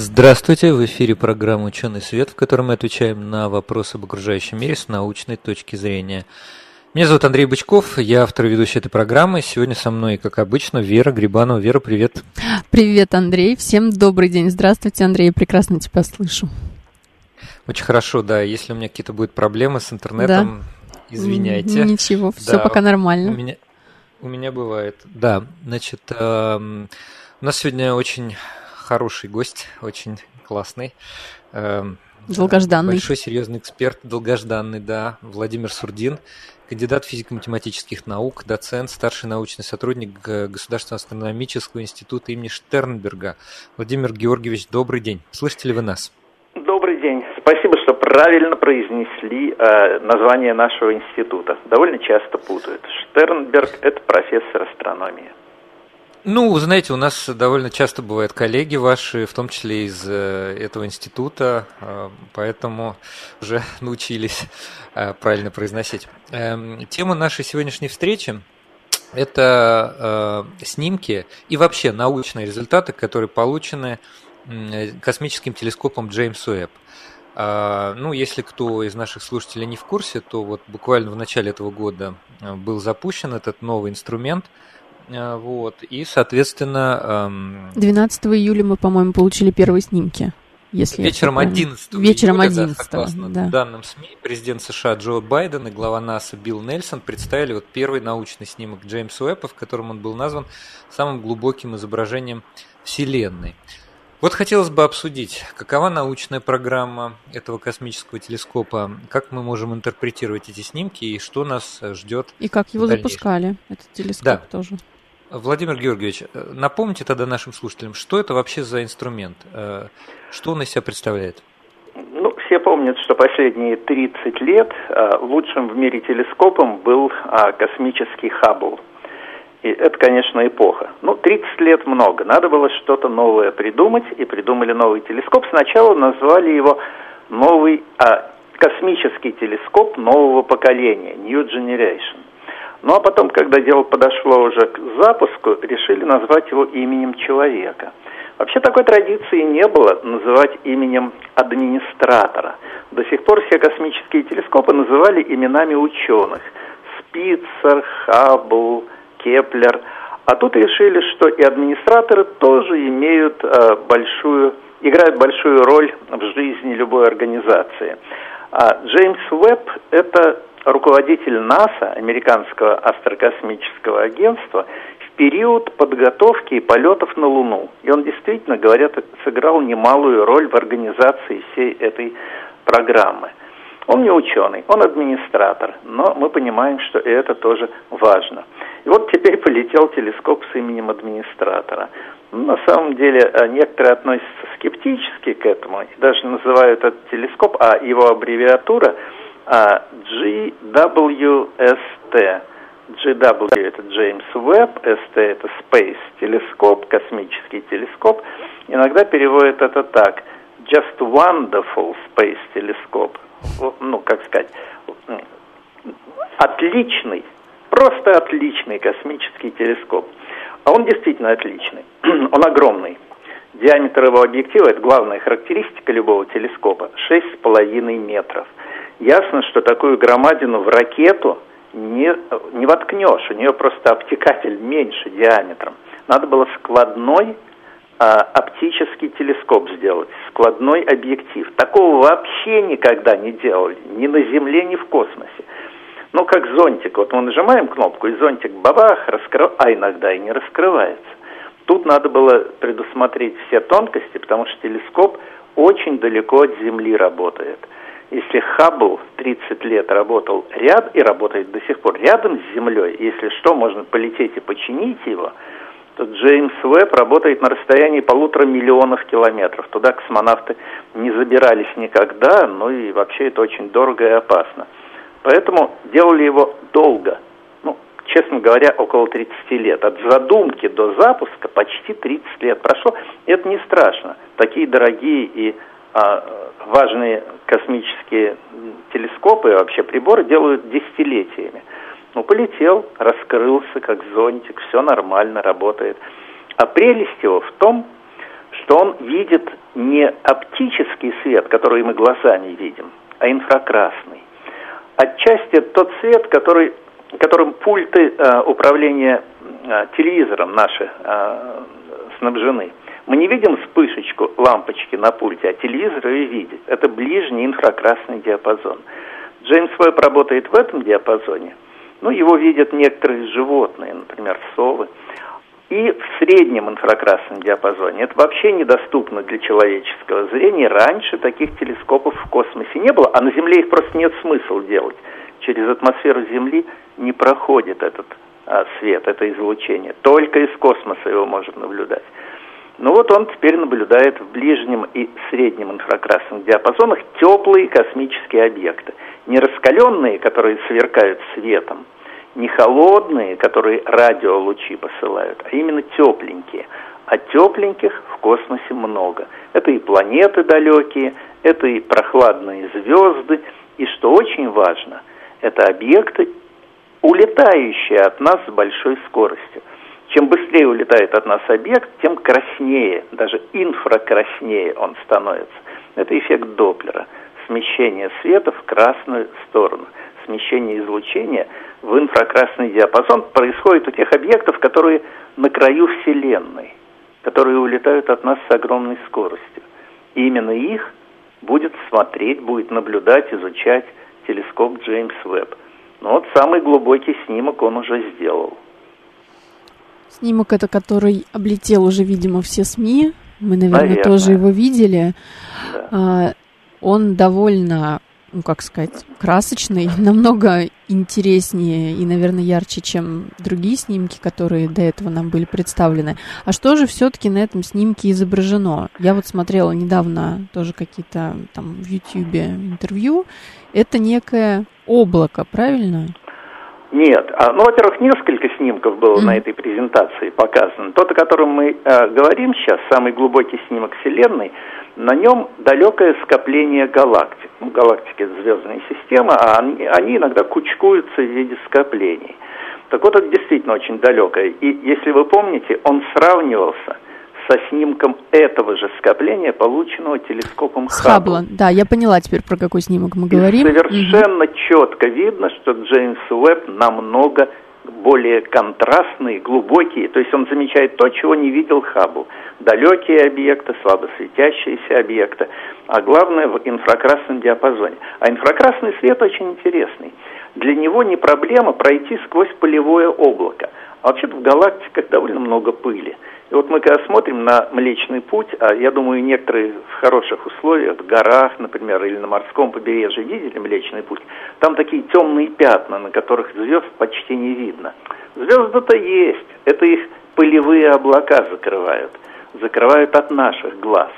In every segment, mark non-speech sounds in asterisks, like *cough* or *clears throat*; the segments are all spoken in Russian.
Здравствуйте, в эфире программа «Ученый свет», в которой мы отвечаем на вопросы об окружающем мире с научной точки зрения. Меня зовут Андрей Бычков, я автор и ведущий этой программы. Сегодня со мной, как обычно, Вера Грибанова. Вера, привет. Привет, Андрей. Всем добрый день. Здравствуйте, Андрей. Прекрасно тебя слышу. Очень хорошо, да. Если у меня какие-то будут проблемы с интернетом, да. извиняйте. Ничего, все да, пока нормально. У меня, у меня бывает. Да, значит, э, у нас сегодня очень хороший гость, очень классный. Э, долгожданный. Большой серьезный эксперт, долгожданный, да, Владимир Сурдин, кандидат физико-математических наук, доцент, старший научный сотрудник Государственного астрономического института имени Штернберга. Владимир Георгиевич, добрый день. Слышите ли вы нас? Добрый день. Спасибо, что правильно произнесли э, название нашего института. Довольно часто путают. Штернберг – это профессор астрономии. Ну, знаете, у нас довольно часто бывают коллеги ваши, в том числе из э, этого института, э, поэтому уже *laughs* научились э, правильно произносить. Эм, тема нашей сегодняшней встречи – это снимки и вообще научные результаты, которые получены космическим телескопом Джеймс Уэбб. Ну, если кто из наших слушателей не в курсе, то вот буквально в начале этого года был запущен этот новый инструмент – вот. И, соответственно... 12 эм, июля мы, по-моему, получили первые снимки. Если Вечером 11 Вечером июля, 11 да, согласно да. данным СМИ, президент США Джо Байден и глава НАСА Билл Нельсон представили вот первый научный снимок Джеймса Уэбба, в котором он был назван самым глубоким изображением Вселенной. Вот хотелось бы обсудить, какова научная программа этого космического телескопа, как мы можем интерпретировать эти снимки и что нас ждет. И как его запускали, этот телескоп да. тоже. Владимир Георгиевич, э, напомните тогда нашим слушателям, что это вообще за инструмент, э, что он из себя представляет? Ну, все помнят, что последние 30 лет э, лучшим в мире телескопом был космический Хаббл. И это, конечно, эпоха. Ну, 30 лет много. Надо было что-то новое придумать, и придумали новый телескоп. Сначала назвали его новый а, космический телескоп нового поколения, New Generation. Ну а потом, когда дело подошло уже к запуску, решили назвать его именем человека. Вообще такой традиции не было называть именем администратора. До сих пор все космические телескопы называли именами ученых. Спицер, Хаббл, Кеплер. А тут решили, что и администраторы тоже имеют э, большую, играют большую роль в жизни любой организации. А Джеймс Уэбб – это руководитель НАСА, американского астрокосмического агентства, в период подготовки и полетов на Луну. И он действительно, говорят, сыграл немалую роль в организации всей этой программы. Он не ученый, он администратор, но мы понимаем, что и это тоже важно. И вот теперь полетел телескоп с именем администратора. Ну, на самом деле э, некоторые относятся скептически к этому и даже называют этот телескоп, а его аббревиатура – а GWST. GW это Джеймс Уэбб, ST это Space телескоп, космический телескоп. Иногда переводят это так. Just Wonderful Space Telescope. Ну, как сказать, отличный, просто отличный космический телескоп. А он действительно отличный. *clears throat* он огромный. Диаметр его объектива, это главная характеристика любого телескопа, 6,5 метров – Ясно, что такую громадину в ракету не, не воткнешь, у нее просто обтекатель меньше диаметром. Надо было складной а, оптический телескоп сделать, складной объектив. Такого вообще никогда не делали, ни на Земле, ни в космосе. Ну, как зонтик. Вот мы нажимаем кнопку, и зонтик бабах, раскрыл, а иногда и не раскрывается. Тут надо было предусмотреть все тонкости, потому что телескоп очень далеко от Земли работает – если Хаббл 30 лет работал ряд и работает до сих пор рядом с Землей, если что, можно полететь и починить его, то Джеймс Уэбб работает на расстоянии полутора миллионов километров. Туда космонавты не забирались никогда, ну и вообще это очень дорого и опасно. Поэтому делали его долго. Ну, честно говоря, около 30 лет. От задумки до запуска почти 30 лет прошло. Это не страшно. Такие дорогие и а, важные космические телескопы вообще приборы делают десятилетиями. Ну, полетел, раскрылся как зонтик, все нормально, работает. А прелесть его в том, что он видит не оптический свет, который мы глазами видим, а инфракрасный. Отчасти тот свет, который, которым пульты э, управления э, телевизором наши э, снабжены. Мы не видим вспышечку лампочки на пульте, а телевизор ее видит. Это ближний инфракрасный диапазон. Джеймс Веб работает в этом диапазоне. Ну, его видят некоторые животные, например, совы и в среднем инфракрасном диапазоне. Это вообще недоступно для человеческого зрения. Раньше таких телескопов в космосе не было, а на Земле их просто нет смысла делать. Через атмосферу Земли не проходит этот а, свет, это излучение. Только из космоса его можно наблюдать. Ну вот он теперь наблюдает в ближнем и среднем инфракрасных диапазонах теплые космические объекты. Не раскаленные, которые сверкают светом, не холодные, которые радиолучи посылают, а именно тепленькие. А тепленьких в космосе много. Это и планеты далекие, это и прохладные звезды, и что очень важно, это объекты, улетающие от нас с большой скоростью. Чем быстрее улетает от нас объект, тем краснее, даже инфракраснее он становится. Это эффект Доплера. Смещение света в красную сторону. Смещение излучения – в инфракрасный диапазон происходит у тех объектов, которые на краю Вселенной, которые улетают от нас с огромной скоростью. И именно их будет смотреть, будет наблюдать, изучать телескоп Джеймс Веб. Ну вот самый глубокий снимок он уже сделал. Снимок это, который облетел уже, видимо, все СМИ. Мы, наверное, наверное. тоже его видели. Да. А, он довольно ну, как сказать, красочный, *laughs* намного интереснее и, наверное, ярче, чем другие снимки, которые до этого нам были представлены. А что же все-таки на этом снимке изображено? Я вот смотрела недавно тоже какие-то там в Ютьюбе интервью. Это некое облако, правильно? Нет. А, ну, во-первых, несколько снимков было на этой презентации показано. Тот, о котором мы э, говорим сейчас, самый глубокий снимок Вселенной, на нем далекое скопление галактик. Ну, галактики – это звездная система, а они, они иногда кучкуются в виде скоплений. Так вот, это действительно очень далекое. И если вы помните, он сравнивался – со снимком этого же скопления, полученного телескопом Хаббл. Хаббла. Да, я поняла теперь, про какой снимок мы говорим. И совершенно угу. четко видно, что Джеймс Уэбб намного более контрастный, глубокий. То есть он замечает то, чего не видел Хаббл. Далекие объекты, слабо светящиеся объекты, а главное в инфракрасном диапазоне. А инфракрасный свет очень интересный. Для него не проблема пройти сквозь полевое облако. А вообще-то в галактиках довольно много пыли. И вот мы когда смотрим на Млечный Путь, а я думаю, некоторые в хороших условиях, в горах, например, или на морском побережье видели Млечный Путь, там такие темные пятна, на которых звезд почти не видно. Звезды-то есть, это их пылевые облака закрывают. Закрывают от наших глаз,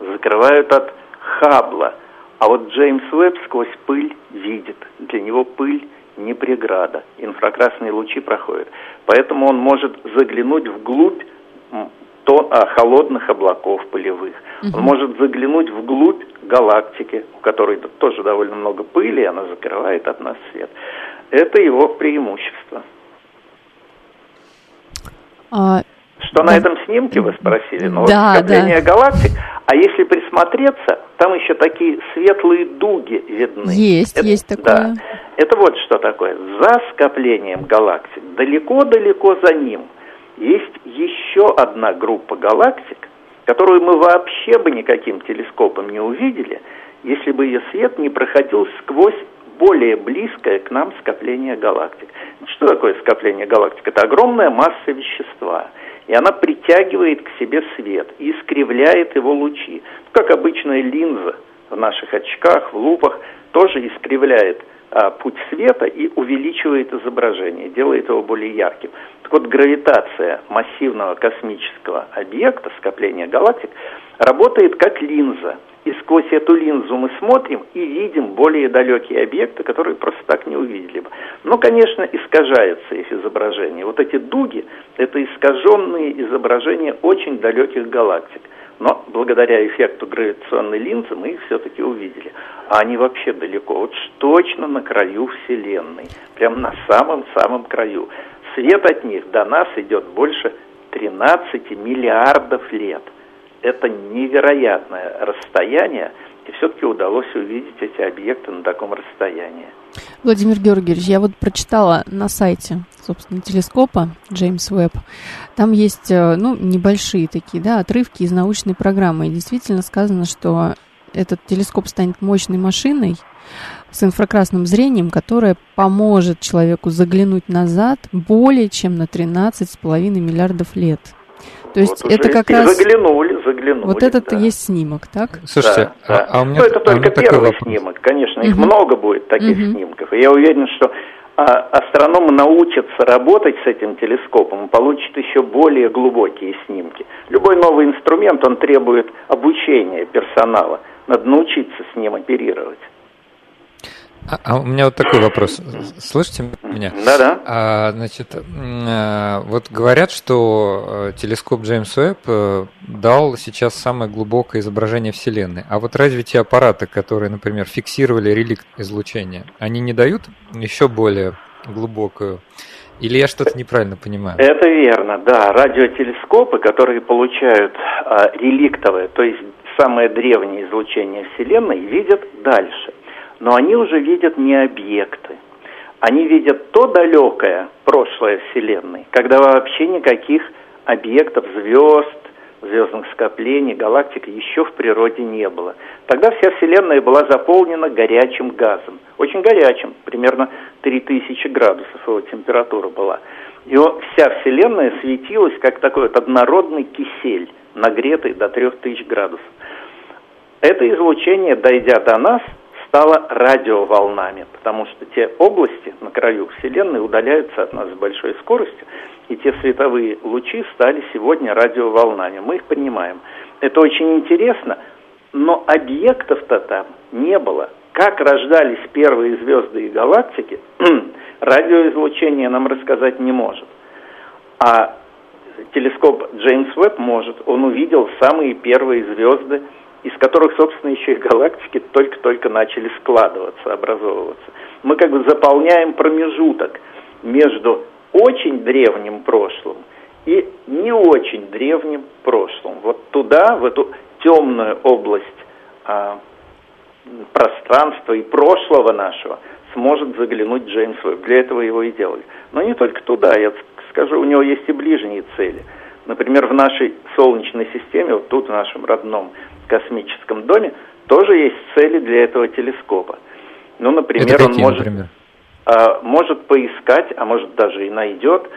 закрывают от Хаббла. А вот Джеймс Уэбб сквозь пыль видит. Для него пыль не преграда. Инфракрасные лучи проходят. Поэтому он может заглянуть вглубь то, а, холодных облаков полевых. Угу. Он может заглянуть вглубь галактики, у которой тоже довольно много пыли, и она закрывает от нас свет. Это его преимущество. А, Что да. на этом снимке, вы спросили? Ну, да, вот скопление да. галактик. А если присмотреться, там еще такие светлые дуги видны. Есть, это, есть такое. Да. Это вот что такое. За скоплением галактик, далеко-далеко за ним – есть еще одна группа галактик, которую мы вообще бы никаким телескопом не увидели, если бы ее свет не проходил сквозь более близкое к нам скопление галактик. Что такое скопление галактик? Это огромная масса вещества, и она притягивает к себе свет и искривляет его лучи. Как обычная линза в наших очках, в лупах, тоже искривляет путь света и увеличивает изображение, делает его более ярким. Так вот, гравитация массивного космического объекта, скопления галактик, работает как линза И сквозь эту линзу мы смотрим и видим более далекие объекты, которые просто так не увидели бы. Но, конечно, искажается их изображение. Вот эти дуги – это искаженные изображения очень далеких галактик. Но благодаря эффекту гравитационной линзы мы их все-таки увидели. А они вообще далеко, вот точно на краю Вселенной, прям на самом-самом краю. Свет от них до нас идет больше 13 миллиардов лет. Это невероятное расстояние, и все-таки удалось увидеть эти объекты на таком расстоянии. Владимир Георгиевич, я вот прочитала на сайте, собственно, телескопа Джеймс Уэбб. Там есть, э, ну, небольшие такие, да, отрывки из научной программы. И действительно сказано, что этот телескоп станет мощной машиной с инфракрасным зрением, которая поможет человеку заглянуть назад более чем на 13,5 миллиардов лет. То есть вот это как раз... Заглянули, заглянули. Вот этот да. есть снимок, так? Слушайте, да, да. А, а у меня... Ну, это только а первый снимок, конечно, их угу. много будет таких угу. снимков. И я уверен, что а, астрономы научатся работать с этим телескопом и получат еще более глубокие снимки. Любой новый инструмент, он требует обучения персонала. Надо научиться с ним оперировать. А, а у меня вот такой вопрос. Слышите меня? Да-да. А, значит, а, вот говорят, что э, телескоп Джеймс Уэбб э, дал сейчас самое глубокое изображение Вселенной. А вот разве те аппараты, которые, например, фиксировали реликт излучения, они не дают еще более глубокую или я что-то неправильно понимаю? Это верно, да. Радиотелескопы, которые получают а, реликтовое, то есть самое древнее излучение Вселенной, видят дальше но они уже видят не объекты. Они видят то далекое прошлое Вселенной, когда вообще никаких объектов, звезд, звездных скоплений, галактик еще в природе не было. Тогда вся Вселенная была заполнена горячим газом. Очень горячим, примерно 3000 градусов его температура была. И вся Вселенная светилась как такой вот однородный кисель, нагретый до 3000 градусов. Это излучение, дойдя до нас, стало радиоволнами, потому что те области на краю Вселенной удаляются от нас с большой скоростью, и те световые лучи стали сегодня радиоволнами. Мы их понимаем. Это очень интересно, но объектов-то там не было. Как рождались первые звезды и галактики, *clears throat* радиоизлучение нам рассказать не может. А телескоп Джеймс Уэбб может. Он увидел самые первые звезды, из которых, собственно, еще и галактики только-только начали складываться, образовываться. Мы как бы заполняем промежуток между очень древним прошлым и не очень древним прошлым. Вот туда, в эту темную область а, пространства и прошлого нашего сможет заглянуть Джеймс Уэбб. Для этого его и делали. Но не только туда, я скажу, у него есть и ближние цели. Например, в нашей Солнечной системе, вот тут в нашем родном космическом доме, тоже есть цели для этого телескопа. Ну, например, какие, он может, например? А, может поискать, а может даже и найдет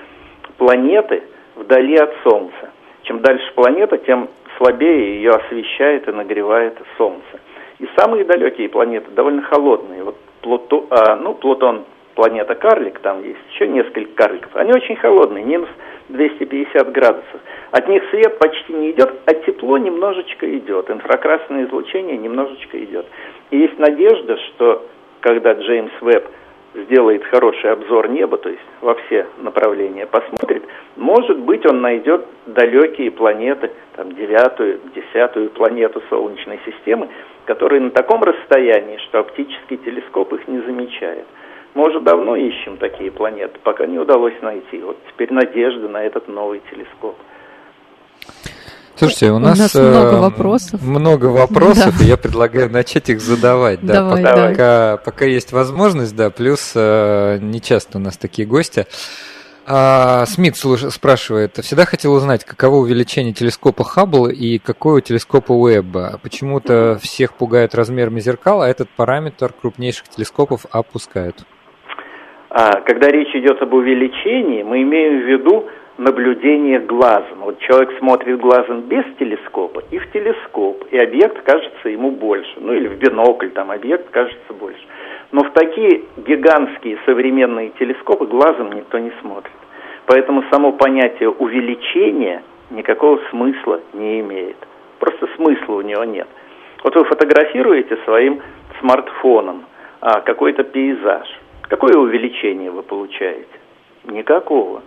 планеты вдали от Солнца. Чем дальше планета, тем слабее ее освещает и нагревает Солнце. И самые далекие планеты довольно холодные. Вот Плуто, а, ну, Плутон планета карлик, там есть еще несколько карликов. Они очень холодные, минус 250 градусов. От них свет почти не идет, а тепло немножечко идет, инфракрасное излучение немножечко идет. И есть надежда, что когда Джеймс Веб сделает хороший обзор неба, то есть во все направления посмотрит, может быть, он найдет далекие планеты, там девятую, десятую планету Солнечной системы, которые на таком расстоянии, что оптический телескоп их не замечает. Мы уже давно ищем такие планеты, пока не удалось найти. Вот теперь надежда на этот новый телескоп. Слушайте, у нас, у нас много э, вопросов. Много вопросов, да. и я предлагаю начать их задавать. Да, Давай, пока, да. пока, пока есть возможность, да, плюс э, не часто у нас такие гости. А, Смит спрашивает, всегда хотел узнать, каково увеличение телескопа Хаббл и какое у телескопа Уэбба. Почему-то всех пугает размерами зеркал, а этот параметр крупнейших телескопов опускают. А, когда речь идет об увеличении, мы имеем в виду наблюдение глазом. Вот человек смотрит глазом без телескопа и в телескоп, и объект кажется ему больше. Ну или в бинокль там объект кажется больше. Но в такие гигантские современные телескопы глазом никто не смотрит. Поэтому само понятие увеличения никакого смысла не имеет. Просто смысла у него нет. Вот вы фотографируете своим смартфоном а, какой-то пейзаж. Какое увеличение вы получаете? Никакого.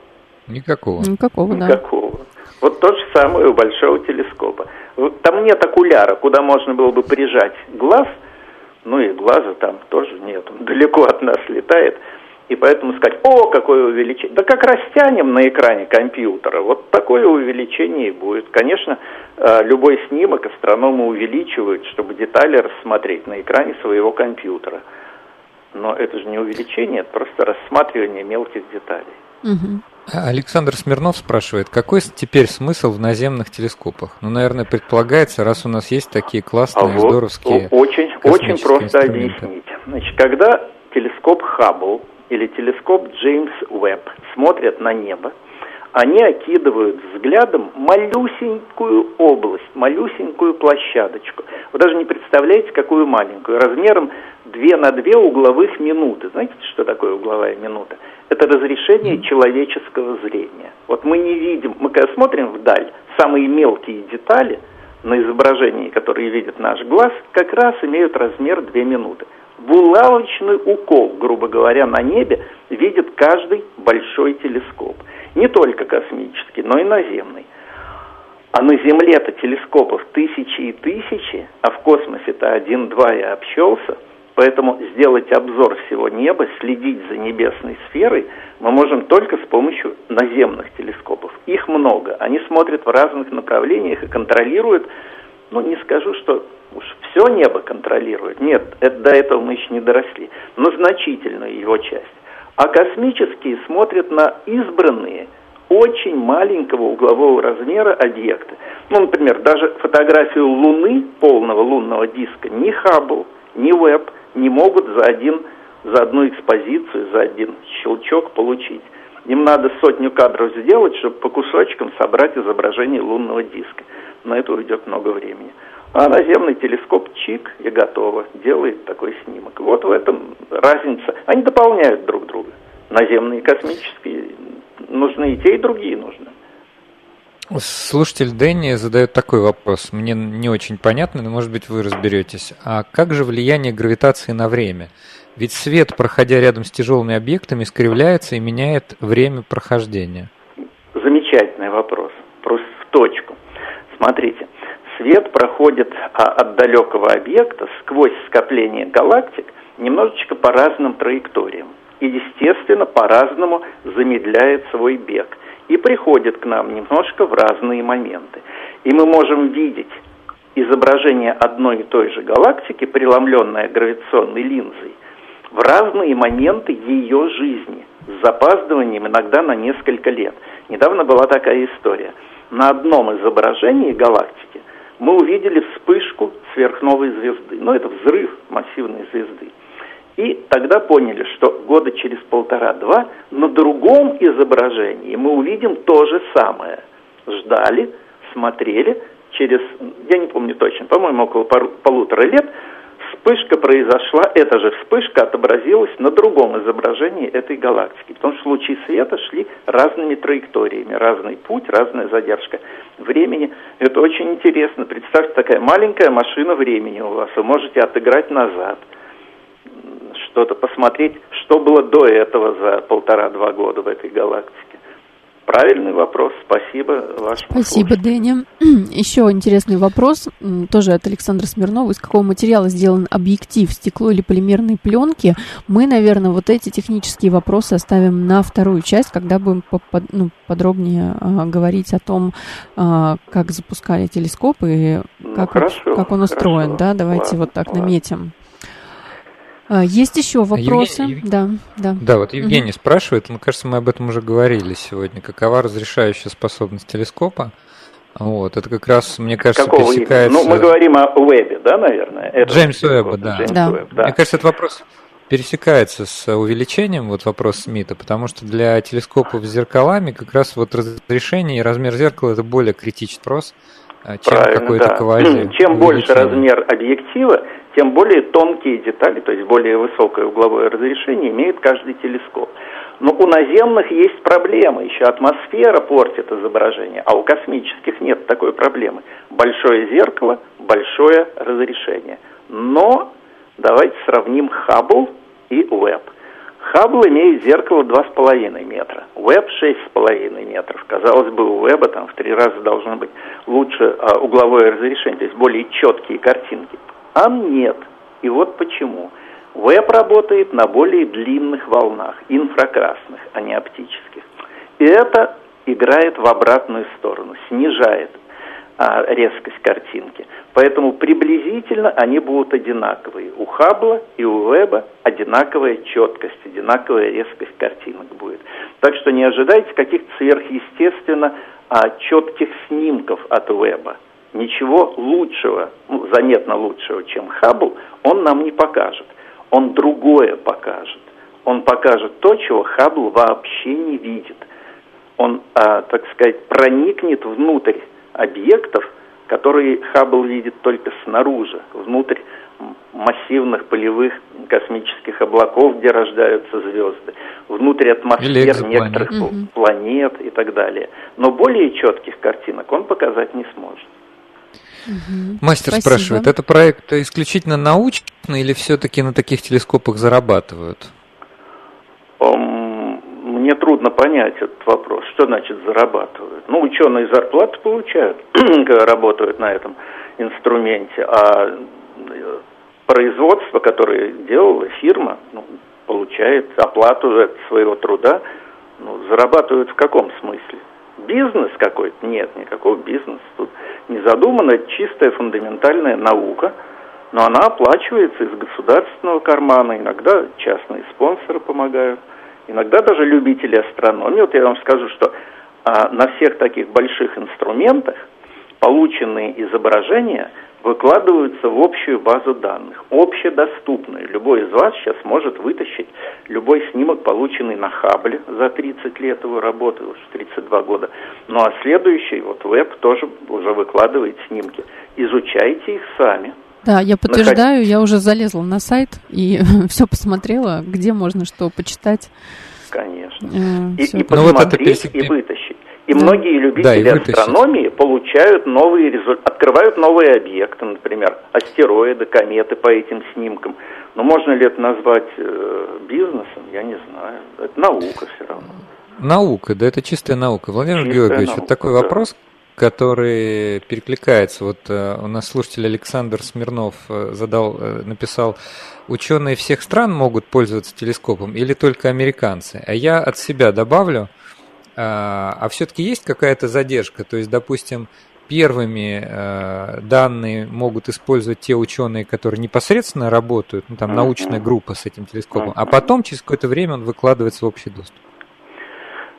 Никакого. Никакого, да. Никакого. Вот то же самое у большого телескопа. Там нет окуляра, куда можно было бы прижать глаз, ну и глаза там тоже нет, он далеко от нас летает. И поэтому сказать, о, какое увеличение. Да как растянем на экране компьютера, вот такое увеличение и будет. Конечно, э, любой снимок астрономы увеличивают, чтобы детали рассмотреть на экране своего компьютера. Но это же не увеличение, это просто рассматривание мелких деталей. Угу. Александр Смирнов спрашивает, какой теперь смысл в наземных телескопах? Ну, наверное, предполагается, раз у нас есть такие классные, а вот здоровские Очень, очень просто объяснить. Значит, когда телескоп Хаббл или телескоп Джеймс Уэбб смотрят на небо, они окидывают взглядом малюсенькую область, малюсенькую площадочку. Вы даже не представляете, какую маленькую, размером 2 на 2 угловых минуты. Знаете, что такое угловая минута? Это разрешение человеческого зрения. Вот мы не видим, мы когда смотрим вдаль, самые мелкие детали на изображении, которые видит наш глаз, как раз имеют размер 2 минуты булавочный укол, грубо говоря, на небе видит каждый большой телескоп. Не только космический, но и наземный. А на Земле-то телескопов тысячи и тысячи, а в космосе-то один-два я общался, поэтому сделать обзор всего неба, следить за небесной сферой мы можем только с помощью наземных телескопов. Их много, они смотрят в разных направлениях и контролируют, ну не скажу, что уж все небо контролирует. Нет, это, до этого мы еще не доросли, но значительную его часть. А космические смотрят на избранные, очень маленького углового размера объекты. Ну, например, даже фотографию Луны, полного лунного диска, ни Хаббл, ни Веб не могут за, один, за одну экспозицию, за один щелчок получить. Им надо сотню кадров сделать, чтобы по кусочкам собрать изображение лунного диска. На это уйдет много времени. А наземный телескоп чик и готово, делает такой снимок. Вот в этом разница. Они дополняют друг друга. Наземные и космические нужны и те, и другие нужны. Слушатель Дэнни задает такой вопрос. Мне не очень понятно, но может быть вы разберетесь. А как же влияние гравитации на время? Ведь свет, проходя рядом с тяжелыми объектами, искривляется и меняет время прохождения. Замечательный вопрос. Просто в точку. Смотрите, свет проходит а, от далекого объекта сквозь скопление галактик немножечко по разным траекториям. И, естественно, по-разному замедляет свой бег. И приходит к нам немножко в разные моменты. И мы можем видеть изображение одной и той же галактики, преломленное гравитационной линзой, в разные моменты ее жизни, с запаздыванием иногда на несколько лет. Недавно была такая история. На одном изображении галактики мы увидели вспышку сверхновой звезды. Ну, это взрыв массивной звезды. И тогда поняли, что года через полтора-два на другом изображении мы увидим то же самое. Ждали, смотрели, через, я не помню точно, по-моему, около полутора лет вспышка произошла, эта же вспышка отобразилась на другом изображении этой галактики. Потому что лучи света шли разными траекториями, разный путь, разная задержка времени. Это очень интересно. Представьте, такая маленькая машина времени у вас. Вы можете отыграть назад, что-то посмотреть, что было до этого за полтора-два года в этой галактике. Правильный вопрос. Спасибо вашему Спасибо, Дэнни. *clears throat* Еще интересный вопрос, тоже от Александра Смирнова. Из какого материала сделан объектив, стекло или полимерной пленки? Мы, наверное, вот эти технические вопросы оставим на вторую часть, когда будем ну, подробнее а, говорить о том, а, как запускали телескоп и ну, как, хорошо, как он устроен. Хорошо. Да, давайте ладно, вот так ладно. наметим. А, есть еще вопросы? Евгений, да, да. Да, вот Евгений угу. спрашивает, мне кажется, мы об этом уже говорили сегодня, какова разрешающая способность телескопа? Вот, это как раз, мне кажется, Какого пересекается... Ну, мы говорим о Уэбе, да, наверное? Это Джеймс Уэбба, да. Джеймс да. Уэбб, да. Мне кажется, этот вопрос пересекается с увеличением, вот вопрос Смита, потому что для телескопов с зеркалами как раз вот разрешение и размер зеркала это более критичный вопрос, а, чем какой-то да. квази. Чем больше размер объектива, тем более тонкие детали, то есть более высокое угловое разрешение имеет каждый телескоп. Но у наземных есть проблемы, еще атмосфера портит изображение, а у космических нет такой проблемы. Большое зеркало, большое разрешение. Но давайте сравним Хаббл и Уэбб. Хаббл имеет зеркало 2,5 метра, Уэбб 6,5 метров. Казалось бы, у Уэбба там в три раза должно быть лучше а, угловое разрешение, то есть более четкие картинки. А нет. И вот почему. Веб работает на более длинных волнах, инфракрасных, а не оптических. И это играет в обратную сторону, снижает а, резкость картинки. Поэтому приблизительно они будут одинаковые. У Хаббла и у Веба одинаковая четкость, одинаковая резкость картинок будет. Так что не ожидайте каких-то сверхъестественно а, четких снимков от Веба. Ничего лучшего, ну, заметно лучшего, чем Хаббл, он нам не покажет он другое покажет. Он покажет то, чего Хаббл вообще не видит. Он, а, так сказать, проникнет внутрь объектов, которые Хаббл видит только снаружи, внутрь массивных полевых космических облаков, где рождаются звезды, внутрь атмосфер некоторых угу. планет и так далее. Но более четких картинок он показать не сможет. Угу. Мастер Спасибо. спрашивает, это проект исключительно научный или все-таки на таких телескопах зарабатывают? Мне трудно понять этот вопрос. Что значит зарабатывают? Ну, ученые зарплаты получают, *clears throat* когда работают на этом инструменте, а э, производство, которое делала фирма, ну, получает оплату своего труда, ну, зарабатывают в каком смысле? Бизнес какой-то? Нет, никакого бизнеса. Тут не задумана, чистая фундаментальная наука, но она оплачивается из государственного кармана, иногда частные спонсоры помогают, иногда даже любители астрономии. Вот я вам скажу, что а, на всех таких больших инструментах полученные изображения – выкладываются в общую базу данных, общедоступные. Любой из вас сейчас может вытащить любой снимок, полученный на Хабле за 30 лет его работы, уже 32 года. Ну а следующий, вот веб тоже уже выкладывает снимки. Изучайте их сами. Да, я подтверждаю, я уже залезла на сайт и *laughs* все посмотрела, где можно что почитать. Конечно. Э, и, и посмотреть, ну, вот это и вытащить. И многие любители да, астрономии получают новые результаты, открывают новые объекты, например, астероиды, кометы по этим снимкам. Но можно ли это назвать э, бизнесом, я не знаю. Это наука все равно. Наука, да, это чистая наука. Владимир чистая Георгиевич, наука, вот такой да. вопрос, который перекликается. Вот э, у нас слушатель Александр Смирнов э, задал, э, написал, ученые всех стран могут пользоваться телескопом или только американцы? А я от себя добавлю – а, а все-таки есть какая-то задержка? То есть, допустим, первыми данные могут использовать те ученые, которые непосредственно работают, ну там научная группа с этим телескопом, а потом через какое-то время он выкладывается в общий доступ.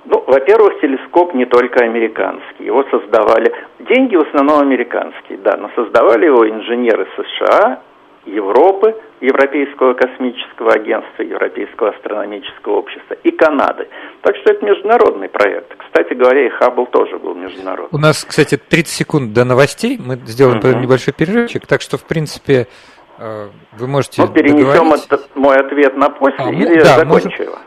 Ну, во-первых, телескоп не только американский. Его создавали... Деньги в основном американские, да, но создавали его инженеры США Европы, Европейского космического агентства, Европейского астрономического общества и Канады. Так что это международный проект. Кстати говоря, и Хаббл тоже был международный. У нас, кстати, 30 секунд до новостей. Мы сделаем угу. небольшой перерывчик. Так что, в принципе, э, вы можете Ну, перенесем этот мой ответ на после а, или да, закончу можем... его?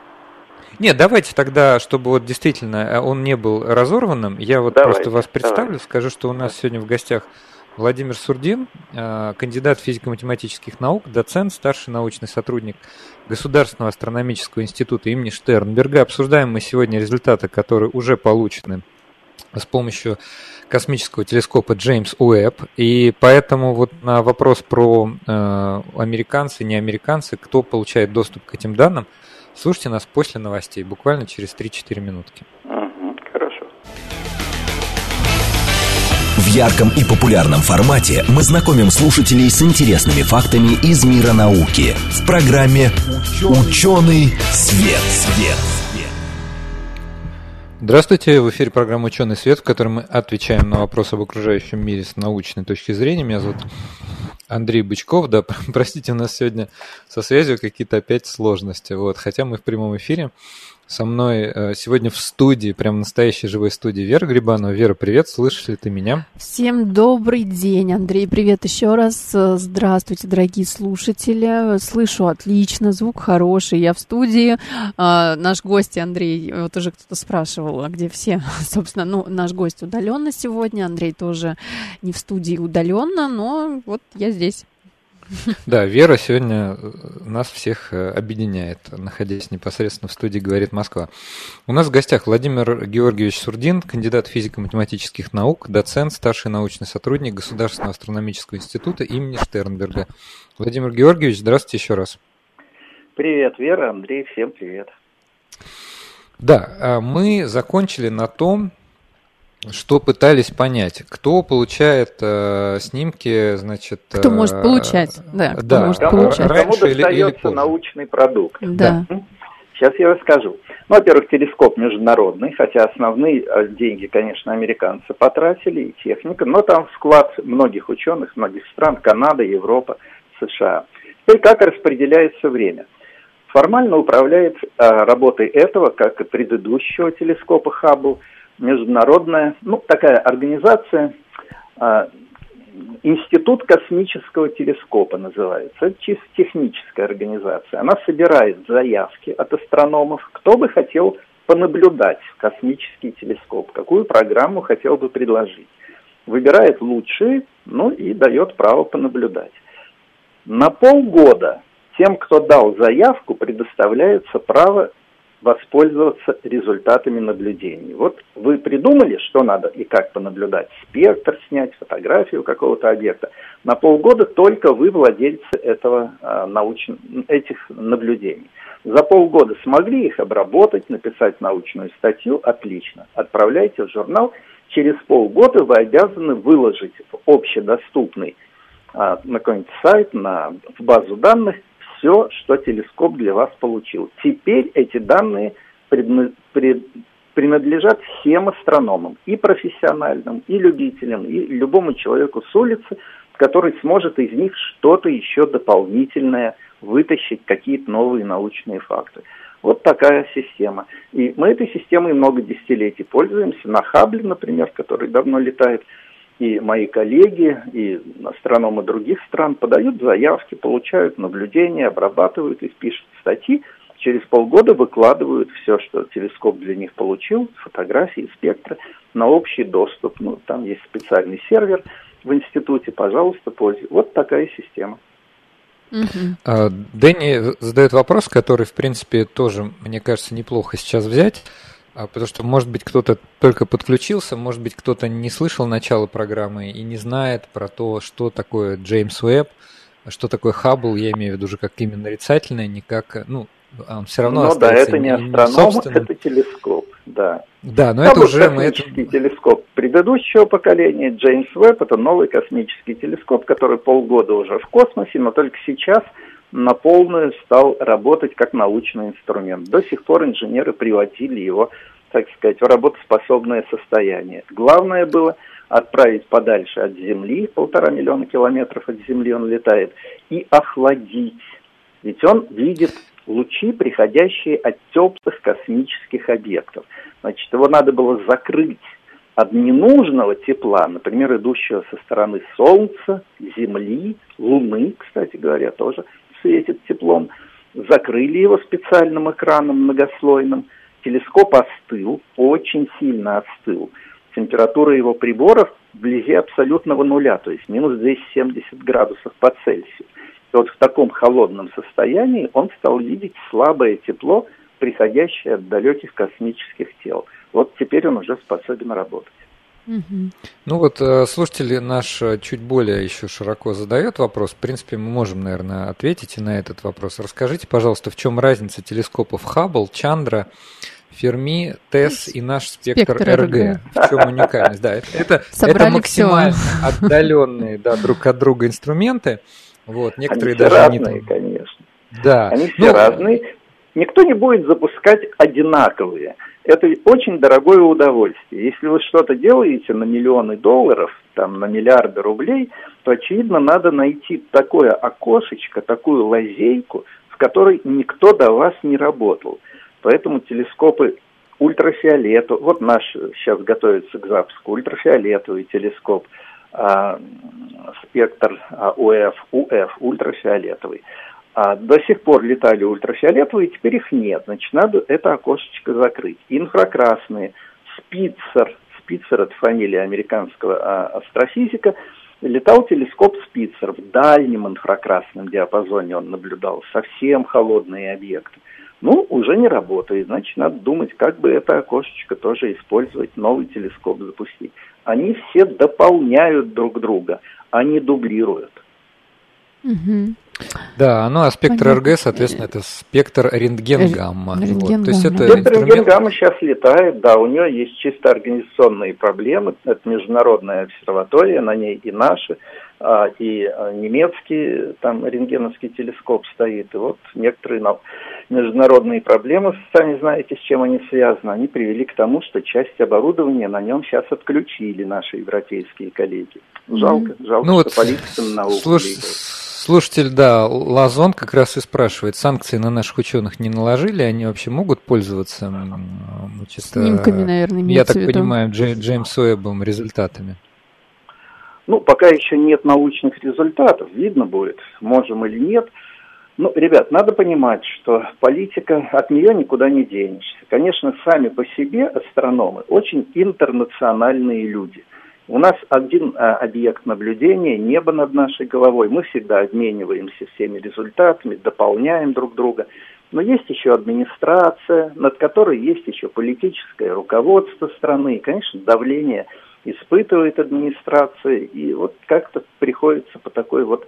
Нет, давайте тогда, чтобы вот действительно э, он не был разорванным, я вот давайте, просто вас представлю, давайте. скажу, что у нас сегодня в гостях Владимир Сурдин, э, кандидат физико-математических наук, доцент, старший научный сотрудник Государственного астрономического института имени Штернберга. Обсуждаем мы сегодня результаты, которые уже получены с помощью космического телескопа Джеймс Уэбб. И поэтому вот на вопрос про э, американцы, не американцы, кто получает доступ к этим данным, слушайте нас после новостей, буквально через 3-4 минутки. В ярком и популярном формате мы знакомим слушателей с интересными фактами из мира науки в программе «Ученый свет». свет. Здравствуйте, в эфире программа «Ученый свет», в которой мы отвечаем на вопросы об окружающем мире с научной точки зрения. Меня зовут Андрей Бычков. Да, *laughs* простите, у нас сегодня со связью какие-то опять сложности, вот, хотя мы в прямом эфире. Со мной э, сегодня в студии, прям настоящей живой студии Вера Грибанова. Вера, привет, слышишь ли ты меня? Всем добрый день, Андрей, привет еще раз. Здравствуйте, дорогие слушатели. Слышу отлично, звук хороший, я в студии. А, наш гость Андрей, вот уже кто-то спрашивал, а где все, *laughs* собственно, ну, наш гость удаленно сегодня, Андрей тоже не в студии удаленно, но вот я здесь. *laughs* Да, Вера сегодня э, нас всех э, объединяет, находясь непосредственно в студии «Говорит Москва». У нас в гостях Владимир Георгиевич Сурдин, кандидат физико-математических наук, доцент, старший научный сотрудник Государственного астрономического института имени Штернберга. Владимир Георгиевич, здравствуйте еще раз. Привет, Вера, Андрей, всем привет. Да, а мы закончили на том, что пытались понять, кто получает э, снимки, значит... Кто э, может получать, да, кто да, может кому, получать. Кому достается или, или научный продукт. Да. Сейчас я расскажу. Ну, во-первых, телескоп международный, хотя основные э, деньги, конечно, американцы потратили, и техника, но там вклад многих ученых, многих стран, Канада, Европа, США. Теперь как распределяется время? Формально управляет э, работой этого, как и предыдущего телескопа Хаббл, международная, ну, такая организация, э, Институт космического телескопа называется. Это чисто техническая организация. Она собирает заявки от астрономов, кто бы хотел понаблюдать космический телескоп, какую программу хотел бы предложить. Выбирает лучшие, ну и дает право понаблюдать. На полгода тем, кто дал заявку, предоставляется право воспользоваться результатами наблюдений. Вот вы придумали, что надо и как понаблюдать, спектр снять, фотографию какого-то объекта. На полгода только вы владельцы этого, науч... этих наблюдений. За полгода смогли их обработать, написать научную статью, отлично. Отправляйте в журнал. Через полгода вы обязаны выложить в общедоступный а, на какой-нибудь сайт, на, в базу данных все, что телескоп для вас получил. Теперь эти данные принадлежат всем астрономам, и профессиональным, и любителям, и любому человеку с улицы, который сможет из них что-то еще дополнительное вытащить, какие-то новые научные факты. Вот такая система. И мы этой системой много десятилетий пользуемся. На Хабле, например, который давно летает, и мои коллеги, и астрономы других стран подают заявки, получают наблюдения, обрабатывают их, пишут статьи. Через полгода выкладывают все, что телескоп для них получил, фотографии, спектры, на общий доступ. Ну, там есть специальный сервер в институте, пожалуйста, пользуйтесь. Вот такая система. А, Дэнни задает вопрос, который, в принципе, тоже, мне кажется, неплохо сейчас взять. А потому что, может быть, кто-то только подключился, может быть, кто-то не слышал начала программы и не знает про то, что такое Джеймс Уэбб, что такое Хаббл, я имею в виду уже как именно нарицательное, не как, ну, он все равно Ну да, это не астроном, это телескоп, да. Да, но Хаббл это уже мы это... телескоп предыдущего поколения, Джеймс Уэбб, это новый космический телескоп, который полгода уже в космосе, но только сейчас на полную стал работать как научный инструмент. До сих пор инженеры приводили его, так сказать, в работоспособное состояние. Главное было отправить подальше от Земли, полтора миллиона километров от Земли он летает, и охладить. Ведь он видит лучи, приходящие от теплых космических объектов. Значит, его надо было закрыть от ненужного тепла, например, идущего со стороны Солнца, Земли, Луны, кстати говоря, тоже светит теплом, закрыли его специальным экраном многослойным, телескоп остыл, очень сильно остыл. Температура его приборов вблизи абсолютного нуля, то есть минус 270 градусов по Цельсию. И вот в таком холодном состоянии он стал видеть слабое тепло, приходящее от далеких космических тел. Вот теперь он уже способен работать. Ну вот э, слушатели наш э, чуть более еще широко задает вопрос. В принципе, мы можем, наверное, ответить и на этот вопрос. Расскажите, пожалуйста, в чем разница телескопов Хаббл, Чандра, Ферми, ТЭС и наш спектр, спектр РГ. РГ. В чем уникальность? Да, это, это максимально все. *laughs* отдаленные да, друг от друга инструменты. Вот, некоторые Они даже разные, не конечно. Да. Они все ну, разные. Никто не будет запускать одинаковые это очень дорогое удовольствие. Если вы что-то делаете на миллионы долларов, там, на миллиарды рублей, то, очевидно, надо найти такое окошечко, такую лазейку, в которой никто до вас не работал. Поэтому телескопы ультрафиолету, вот наш сейчас готовится к запуску, ультрафиолетовый телескоп, а, спектр а, УФ, УФ, ультрафиолетовый. А до сих пор летали ультрафиолетовые, теперь их нет. Значит, надо это окошечко закрыть. Инфракрасные, Спицер, Спицер это фамилия американского а, астрофизика, летал телескоп Спицер в дальнем инфракрасном диапазоне, он наблюдал совсем холодные объекты. Ну, уже не работает, значит, надо думать, как бы это окошечко тоже использовать, новый телескоп запустить. Они все дополняют друг друга, они дублируют. Угу. Да, ну а спектр РГ, соответственно, это спектр рентген-гамма. Рентген вот. То есть это спектр инструмент... рентген-гамма сейчас летает, да, у нее есть чисто организационные проблемы. Это международная обсерватория, на ней и наши, а, и а, немецкий там рентгеновский телескоп стоит. И вот некоторые международные проблемы, сами знаете, с чем они связаны, они привели к тому, что часть оборудования на нем сейчас отключили наши европейские коллеги. Жалко, жалко, ну, что вот политика на науку слушай, Слушатель, да, Лазон как раз и спрашивает, санкции на наших ученых не наложили, они вообще могут пользоваться чисто, Снимками, наверное, я так понимаю, Джей, Джеймс Уэббом результатами? Ну, пока еще нет научных результатов, видно будет, можем или нет. Ну, ребят, надо понимать, что политика, от нее никуда не денешься. Конечно, сами по себе астрономы очень интернациональные люди – у нас один а, объект наблюдения, небо над нашей головой. Мы всегда обмениваемся всеми результатами, дополняем друг друга. Но есть еще администрация, над которой есть еще политическое руководство страны. И, конечно, давление испытывает администрация. И вот как-то приходится по такой вот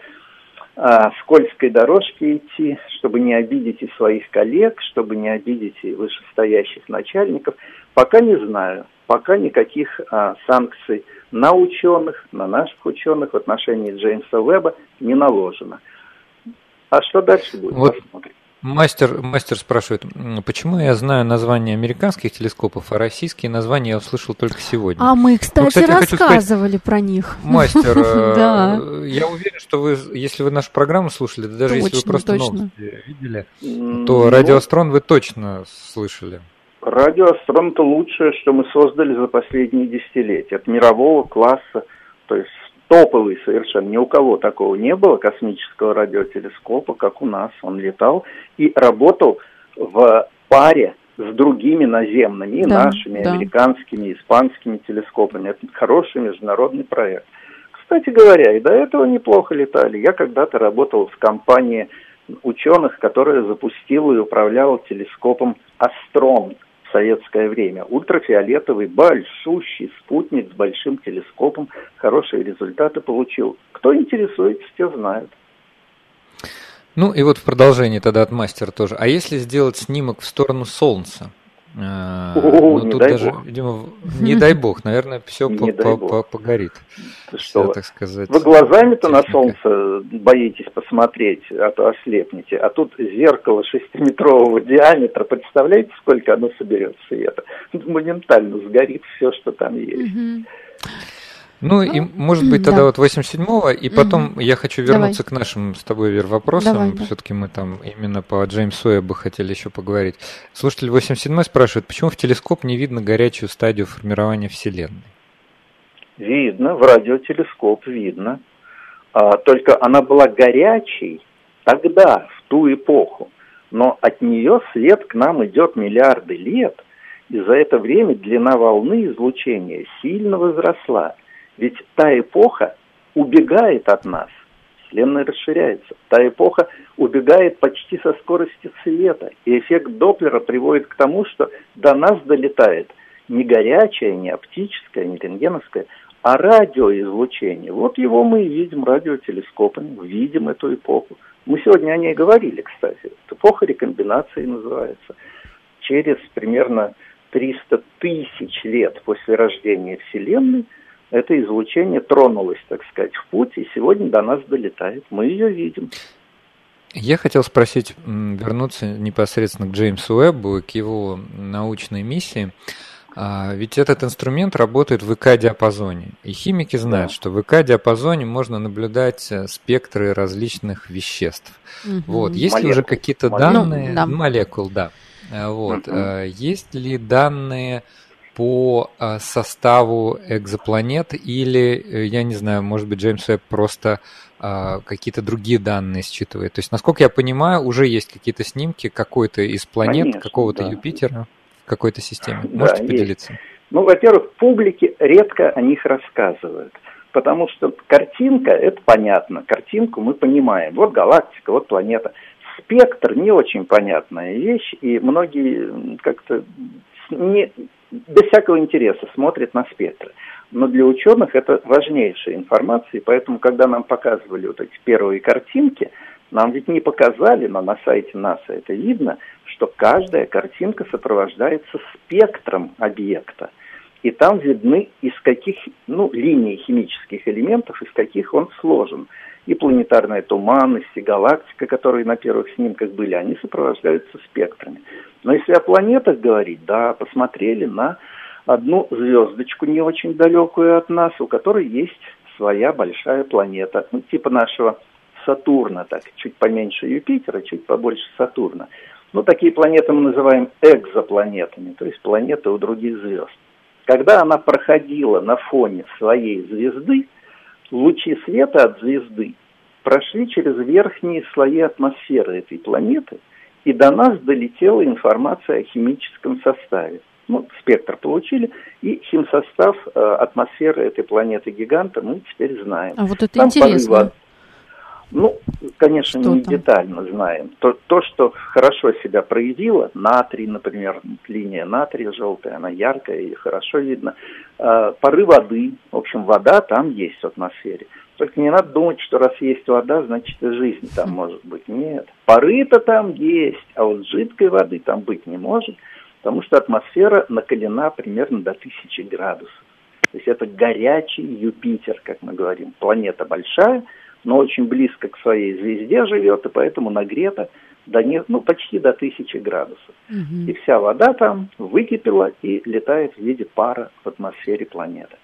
а, скользкой дорожке идти, чтобы не обидеть и своих коллег, чтобы не обидеть и вышестоящих начальников. Пока не знаю, пока никаких а, санкций на ученых, на наших ученых в отношении Джеймса Уэба не наложено. А что дальше будет? Вот Мастер, мастер спрашивает, почему я знаю названия американских телескопов, а российские названия я услышал только сегодня. А мы, кстати, ну, кстати рассказывали сказать, про них. Мастер, *laughs* э, я уверен, что вы, если вы нашу программу слушали, даже если вы просто новости видели, то ну, радиоастрон вы точно слышали. Радиоастрон – это лучшее, что мы создали за последние десятилетия. От мирового класса, то есть топовый совершенно. Ни у кого такого не было космического радиотелескопа, как у нас. Он летал и работал в паре с другими наземными, и да, нашими, да. американскими, испанскими телескопами. Это хороший международный проект. Кстати говоря, и до этого неплохо летали. Я когда-то работал в компании ученых, которая запустила и управляла телескопом «Астрон» советское время. Ультрафиолетовый, большущий спутник с большим телескопом, хорошие результаты получил. Кто интересуется, те знают. Ну и вот в продолжении тогда от мастера тоже. А если сделать снимок в сторону Солнца? А, О, ну, тут даже, бог. видимо, не дай бог, наверное, все *laughs* по, по, по, погорит. *laughs* Что, так сказать. Вы глазами-то на солнце боитесь посмотреть, а то ослепнете. А тут зеркало шестиметрового диаметра, представляете, сколько оно соберет света? Моментально сгорит все, что там есть. Ну, и может быть тогда да. вот 87-го, и потом угу. я хочу вернуться Давай. к нашим с тобой, Вер, вопросам. Давай, да. Все-таки мы там именно по Джеймсу Уэббу хотели еще поговорить. Слушатель 87 спрашивает, почему в телескоп не видно горячую стадию формирования Вселенной? Видно, в радиотелескоп видно. А, только она была горячей тогда, в ту эпоху. Но от нее след к нам идет миллиарды лет. И за это время длина волны излучения сильно возросла – ведь та эпоха убегает от нас, Вселенная расширяется. Та эпоха убегает почти со скоростью света, и эффект Доплера приводит к тому, что до нас долетает не горячее, не оптическое, не рентгеновское, а радиоизлучение. Вот его мы и видим радиотелескопами, видим эту эпоху. Мы сегодня о ней говорили, кстати. Эпоха рекомбинации называется. Через примерно 300 тысяч лет после рождения Вселенной – это излучение тронулось, так сказать, в путь, и сегодня до нас долетает. Мы ее видим. Я хотел спросить, вернуться непосредственно к Джеймсу Уэббу и к его научной миссии. А, ведь этот инструмент работает в ВК-диапазоне. И химики знают, да. что в ВК-диапазоне можно наблюдать э, спектры различных веществ. Угу. Вот. Есть молекул. ли уже какие-то данные? Ну, да. Молекул, да. Вот. Uh-huh. Есть ли данные по составу экзопланет или, я не знаю, может быть, Джеймс Уэбб просто какие-то другие данные считывает? То есть, насколько я понимаю, уже есть какие-то снимки какой-то из планет, Конечно, какого-то да. Юпитера в какой-то системе. Можете да, поделиться? Есть. Ну, во-первых, публике редко о них рассказывают потому что картинка, это понятно, картинку мы понимаем. Вот галактика, вот планета. Спектр не очень понятная вещь, и многие как-то не, без всякого интереса смотрят на спектр. Но для ученых это важнейшая информация, и поэтому, когда нам показывали вот эти первые картинки, нам ведь не показали, но на сайте НАСА это видно, что каждая картинка сопровождается спектром объекта – и там видны, из каких ну, линий химических элементов, из каких он сложен. И планетарная туманность, и галактика, которые на первых снимках были, они сопровождаются спектрами. Но если о планетах говорить, да, посмотрели на одну звездочку не очень далекую от нас, у которой есть своя большая планета, ну, типа нашего Сатурна, так, чуть поменьше Юпитера, чуть побольше Сатурна. Ну, такие планеты мы называем экзопланетами, то есть планеты у других звезд. Когда она проходила на фоне своей звезды, лучи света от звезды прошли через верхние слои атмосферы этой планеты, и до нас долетела информация о химическом составе. Ну, спектр получили, и химсостав э, атмосферы этой планеты-гиганта мы теперь знаем. А вот это Там интересно. Порыва, ну, конечно, что не там? детально знаем. То, то, что хорошо себя проявило, натрий, например, линия натрия желтая, она яркая и хорошо видно. Э, пары воды, в общем, вода там есть в атмосфере. Только не надо думать, что раз есть вода, значит и жизнь там может быть. Нет. Пары-то там есть, а вот жидкой воды там быть не может, потому что атмосфера накалена примерно до тысячи градусов. То есть это горячий Юпитер, как мы говорим. Планета большая – но очень близко к своей звезде живет, и поэтому нагрета до не, ну, почти до тысячи градусов. Угу. И вся вода там выкипела и летает в виде пара в атмосфере планеты.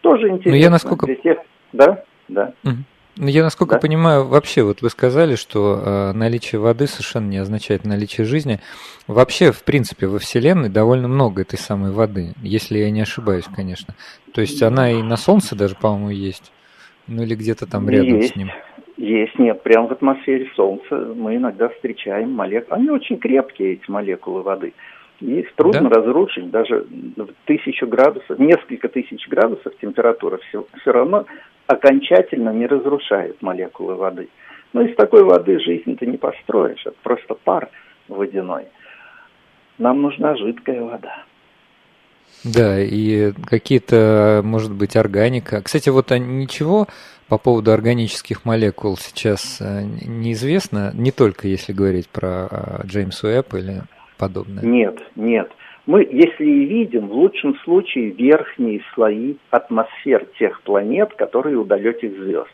Тоже интересно. Но я насколько... Для тех... Да, да. Угу. Я, насколько да? понимаю, вообще, вот вы сказали, что э, наличие воды совершенно не означает наличие жизни. Вообще, в принципе, во Вселенной довольно много этой самой воды, если я не ошибаюсь, конечно. То есть она и на Солнце даже, по-моему, есть. Ну или где-то там рядом есть, с ним? Есть, нет, прямо в атмосфере Солнца мы иногда встречаем молекулы. Они очень крепкие, эти молекулы воды. Их трудно да? разрушить, даже в тысячу градусов, несколько тысяч градусов температура все, все равно окончательно не разрушает молекулы воды. Но из такой воды жизнь ты не построишь, это просто пар водяной. Нам нужна жидкая вода. Да, и какие-то, может быть, органика. Кстати, вот а ничего по поводу органических молекул сейчас э, неизвестно, не только если говорить про а, Джеймс Уэбб или подобное. Нет, нет. Мы, если и видим, в лучшем случае верхние слои атмосфер тех планет, которые у далеких звезд.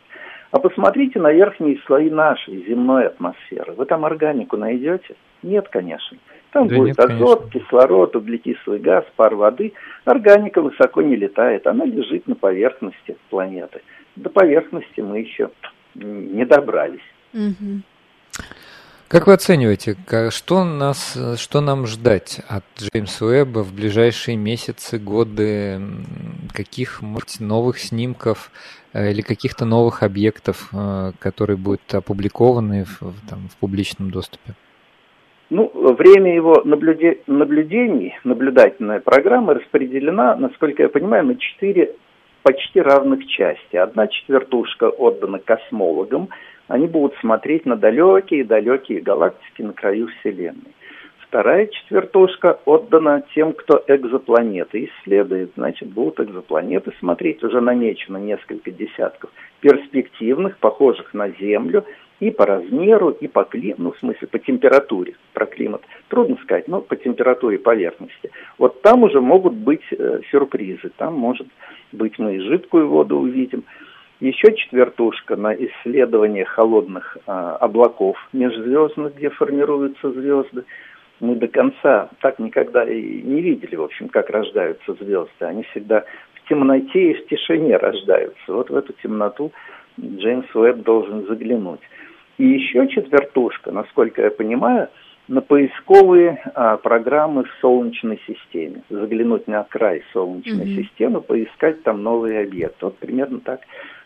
А посмотрите на верхние слои нашей земной атмосферы. Вы там органику найдете? Нет, конечно. Там да будет нет, азот, конечно. кислород, углекислый газ, пар воды. Органика высоко не летает, она лежит на поверхности планеты. До поверхности мы еще не добрались. Угу. Как вы оцениваете, что, нас, что нам ждать от Джеймса Уэбба в ближайшие месяцы, годы? Каких, может, новых снимков э, или каких-то новых объектов, э, которые будут опубликованы в, там, в публичном доступе? Ну, время его наблюде... наблюдений, наблюдательная программа распределена, насколько я понимаю, на четыре почти равных части. Одна четвертушка отдана космологам, они будут смотреть на далекие-далекие галактики на краю Вселенной. Вторая четвертушка отдана тем, кто экзопланеты исследует. Значит, будут экзопланеты смотреть, уже намечено несколько десятков перспективных, похожих на Землю, и по размеру, и по климату, ну, в смысле, по температуре, про климат. Трудно сказать, но по температуре поверхности. Вот там уже могут быть э, сюрпризы. Там, может быть, мы и жидкую воду увидим. Еще четвертушка на исследование холодных э, облаков межзвездных, где формируются звезды. Мы до конца так никогда и не видели, в общем, как рождаются звезды. Они всегда в темноте и в тишине рождаются. Вот в эту темноту Джеймс Уэбб должен заглянуть. И еще четвертушка, насколько я понимаю, на поисковые а, программы в Солнечной системе. Заглянуть на край Солнечной mm-hmm. системы, поискать там новые объекты. Вот примерно так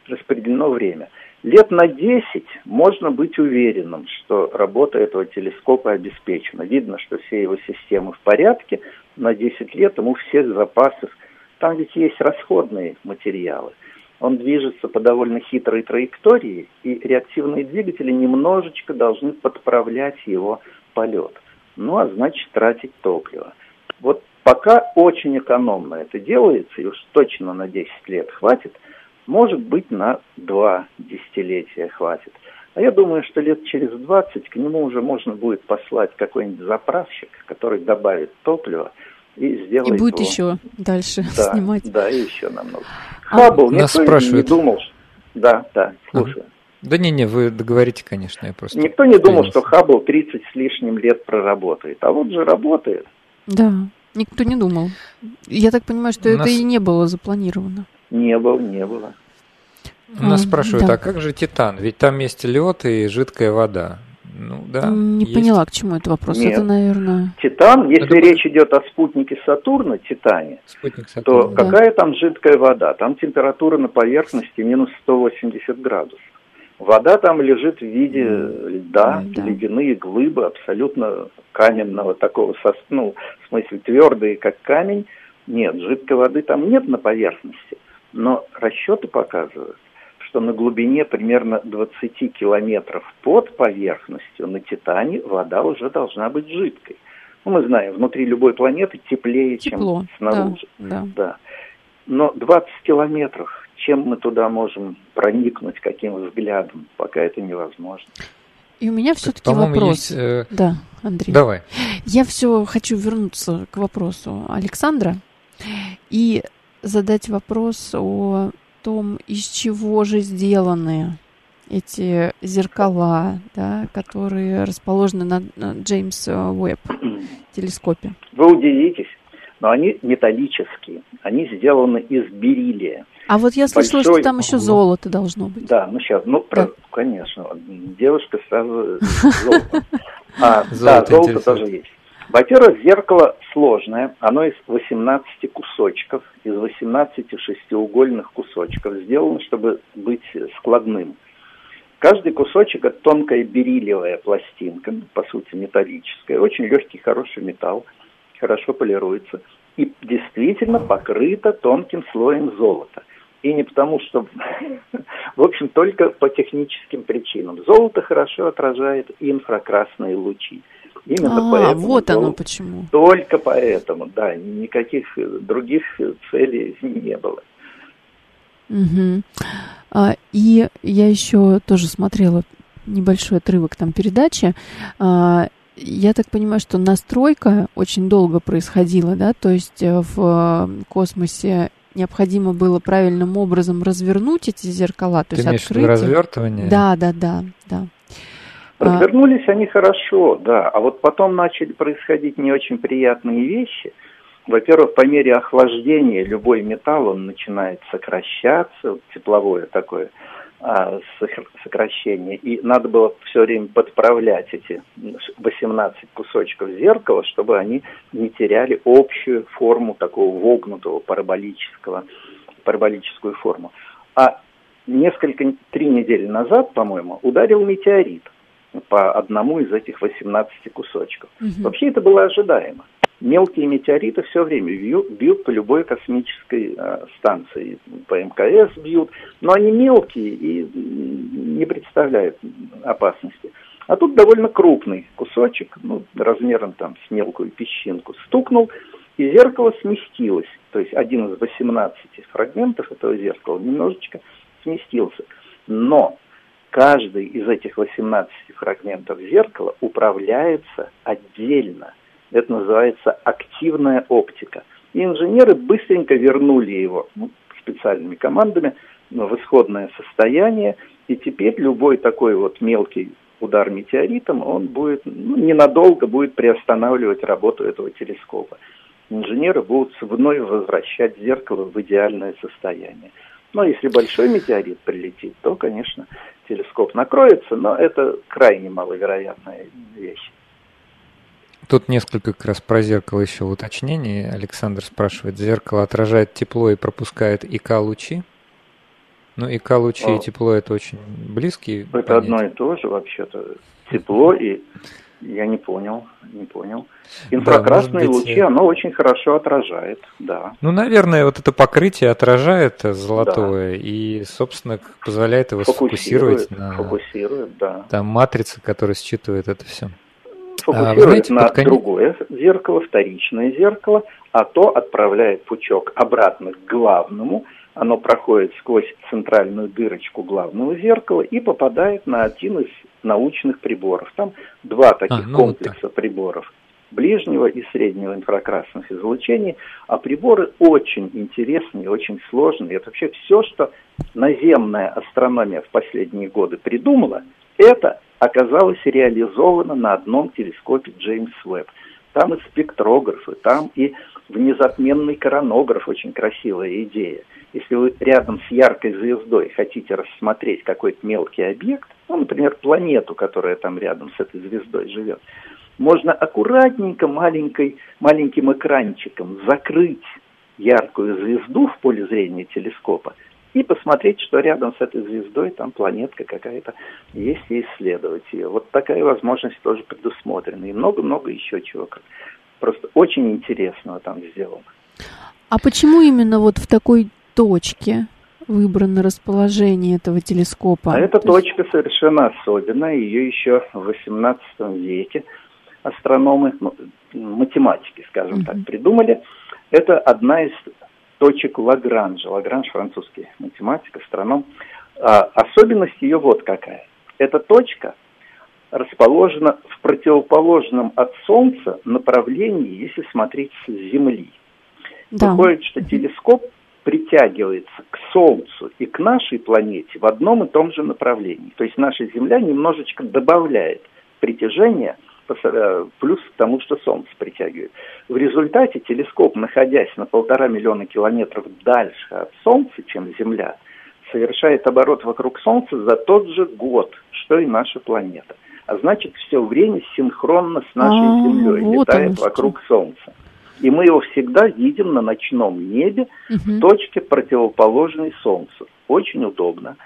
распределено время. Лет на 10 можно быть уверенным, что работа этого телескопа обеспечена. Видно, что все его системы в порядке. На 10 лет ему всех запасов. Там ведь есть расходные материалы. Он движется по довольно хитрой траектории, и реактивные двигатели немножечко должны подправлять его полет. Ну, а значит, тратить топливо. Вот пока очень экономно это делается, и уж точно на 10 лет хватит – может быть, на два десятилетия хватит. А я думаю, что лет через 20 к нему уже можно будет послать какой-нибудь заправщик, который добавит топливо и сделает И будет его... еще дальше да, снимать. Да, и еще намного. А, Хаббл, нас никто спрашивает. не думал, что... Да, да, слушаю. Ага. Да не-не, вы договорите, конечно, я просто... Никто не думал, что Хаббл 30 с лишним лет проработает, а вот же работает. Да, никто не думал. Я так понимаю, что нас... это и не было запланировано. Не было, не было. Нас спрашивают, да. а как же Титан? Ведь там есть лед и жидкая вода. Ну да. Не есть. поняла, к чему это вопрос. Нет. Это, наверное. Титан, если это... речь идет о спутнике Сатурна, Титане, Спутник Сатурна, то да. какая там жидкая вода? Там температура на поверхности минус 180 градусов. Вода там лежит в виде льда, да. ледяные глыбы абсолютно каменного такого, ну, в смысле твердые, как камень. Нет, жидкой воды там нет на поверхности. Но расчеты показывают, что на глубине примерно 20 километров под поверхностью на Титане вода уже должна быть жидкой. Ну, мы знаем, внутри любой планеты теплее, Тепло, чем снаружи. Да, да. да. Но 20 километров, чем мы туда можем проникнуть, каким взглядом, пока это невозможно. И у меня все-таки вопрос. Есть, э... Да, Андрей. Давай. Я все хочу вернуться к вопросу Александра и задать вопрос о том, из чего же сделаны эти зеркала, да, которые расположены на, на Джеймс Уэбб *clears throat* телескопе. Вы удивитесь, но они металлические, они сделаны из бериллия. А вот я слышала, Большой... что там еще золото должно быть. Да, ну сейчас, ну, да. про, конечно, девушка сразу *laughs* золото. А, да, золото тоже есть. Во-первых, зеркало сложное, оно из 18 кусочков, из 18 шестиугольных кусочков, сделано, чтобы быть складным. Каждый кусочек – это тонкая бериллиевая пластинка, по сути металлическая, очень легкий, хороший металл, хорошо полируется и действительно покрыто тонким слоем золота. И не потому, что, *laughs* в общем, только по техническим причинам. Золото хорошо отражает инфракрасные лучи. Именно а, поэтому. Вот оно почему. Только поэтому, да, никаких других целей не было. Угу. А, и я еще тоже смотрела небольшой отрывок там передачи. А, я так понимаю, что настройка очень долго происходила, да, то есть э, в космосе необходимо было правильным образом развернуть эти зеркала, то Ты есть открыть. развертывание? Да, да, да, да. Развернулись а... они хорошо, да, а вот потом начали происходить не очень приятные вещи. Во-первых, по мере охлаждения любой металл, он начинает сокращаться, тепловое такое а, сокращение, и надо было все время подправлять эти 18 кусочков зеркала, чтобы они не теряли общую форму такого вогнутого параболического, параболическую форму. А несколько, три недели назад, по-моему, ударил метеорит – по одному из этих 18 кусочков. Угу. Вообще это было ожидаемо. Мелкие метеориты все время бьют, бьют по любой космической э, станции, по МКС бьют, но они мелкие и не представляют опасности. А тут довольно крупный кусочек, ну, размером там с мелкую песчинку, стукнул, и зеркало сместилось. То есть один из 18 фрагментов этого зеркала немножечко сместился. Но каждый из этих 18 фрагментов зеркала управляется отдельно. Это называется активная оптика. И инженеры быстренько вернули его ну, специальными командами ну, в исходное состояние. И теперь любой такой вот мелкий удар метеоритом, он будет ну, ненадолго будет приостанавливать работу этого телескопа. Инженеры будут вновь возвращать зеркало в идеальное состояние. Но если большой метеорит прилетит, то, конечно, телескоп накроется, но это крайне маловероятная вещь. Тут несколько как раз про зеркало еще уточнений. Александр спрашивает, зеркало отражает тепло и пропускает ИК-лучи? Ну, ИК-лучи и тепло – это очень близкие Это понятия. одно и то же вообще-то. Тепло и я не понял, не понял. Инфракрасные да, быть, лучи, оно очень хорошо отражает, да. Ну, наверное, вот это покрытие отражает золотое да. и, собственно, позволяет его фокусировать сфокусировать на фокусирует, да. там матрице, которая считывает это все. Фокусирует а, знаете, на конец... другое зеркало, вторичное зеркало, а то отправляет пучок обратно к главному, оно проходит сквозь центральную дырочку главного зеркала и попадает на один из научных приборов. Там два таких а, ну комплекса вот приборов ближнего и среднего инфракрасных излучений, а приборы очень интересные, очень сложные. Это вообще все, что наземная астрономия в последние годы придумала, это оказалось реализовано на одном телескопе Джеймс Уэбб. Там и спектрографы, там и внезапменный коронограф, очень красивая идея – если вы рядом с яркой звездой хотите рассмотреть какой-то мелкий объект, ну, например, планету, которая там рядом с этой звездой живет, можно аккуратненько маленькой, маленьким экранчиком закрыть яркую звезду в поле зрения телескопа и посмотреть, что рядом с этой звездой там планетка какая-то есть и исследовать ее. Вот такая возможность тоже предусмотрена. И много-много еще чего. Просто очень интересного там сделано. А почему именно вот в такой точке выбрано расположение этого телескопа? А эта точка есть... совершенно особенная. Ее еще в XVIII веке астрономы, ну, математики, скажем uh-huh. так, придумали. Это одна из точек Лагранжа. Лагранж французский математик, астроном. А, особенность ее вот какая. Эта точка расположена в противоположном от Солнца направлении, если смотреть с Земли. Да. Выходит, что телескоп притягивается к Солнцу и к нашей планете в одном и том же направлении. То есть наша Земля немножечко добавляет притяжение э, плюс к тому, что Солнце притягивает. В результате телескоп, находясь на полтора миллиона километров дальше от Солнца, чем Земля, совершает оборот вокруг Солнца за тот же год, что и наша планета. А значит, все время синхронно с нашей а, Землей вот летает вокруг Солнца. И мы его всегда видим на ночном небе угу. в точке, противоположной Солнцу. Очень удобно.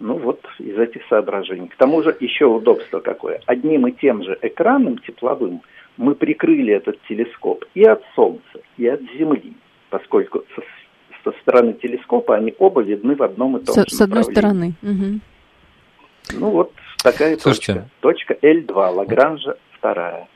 Ну вот из этих соображений. К тому же еще удобство какое. Одним и тем же экраном тепловым мы прикрыли этот телескоп и от Солнца, и от Земли, поскольку со, со стороны телескопа они оба видны в одном и том с, же С одной стороны. Угу. Ну вот такая Слушайте. точка. Точка L2, Лагранжа вторая.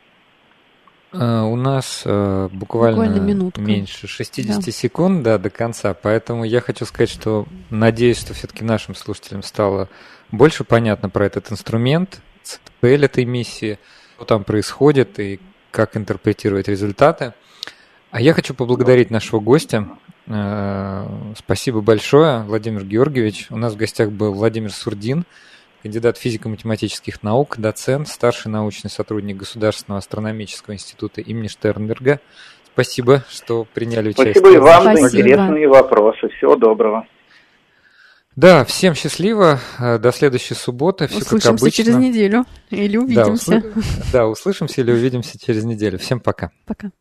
Uh, у нас uh, буквально, буквально меньше 60 да. секунд да, до конца, поэтому я хочу сказать, что надеюсь, что все-таки нашим слушателям стало больше понятно про этот инструмент, цель этой миссии, что там происходит и как интерпретировать результаты. А я хочу поблагодарить нашего гостя. Uh, спасибо большое, Владимир Георгиевич. У нас в гостях был Владимир Сурдин, кандидат физико-математических наук, доцент, старший научный сотрудник Государственного астрономического института имени Штернберга. Спасибо, что приняли участие. Спасибо и вам Спасибо. за интересные вопросы. Всего доброго. Да, всем счастливо. До следующей субботы. Все услышимся как обычно. через неделю. Или увидимся. Да, усл... да, услышимся или увидимся через неделю. Всем пока. Пока.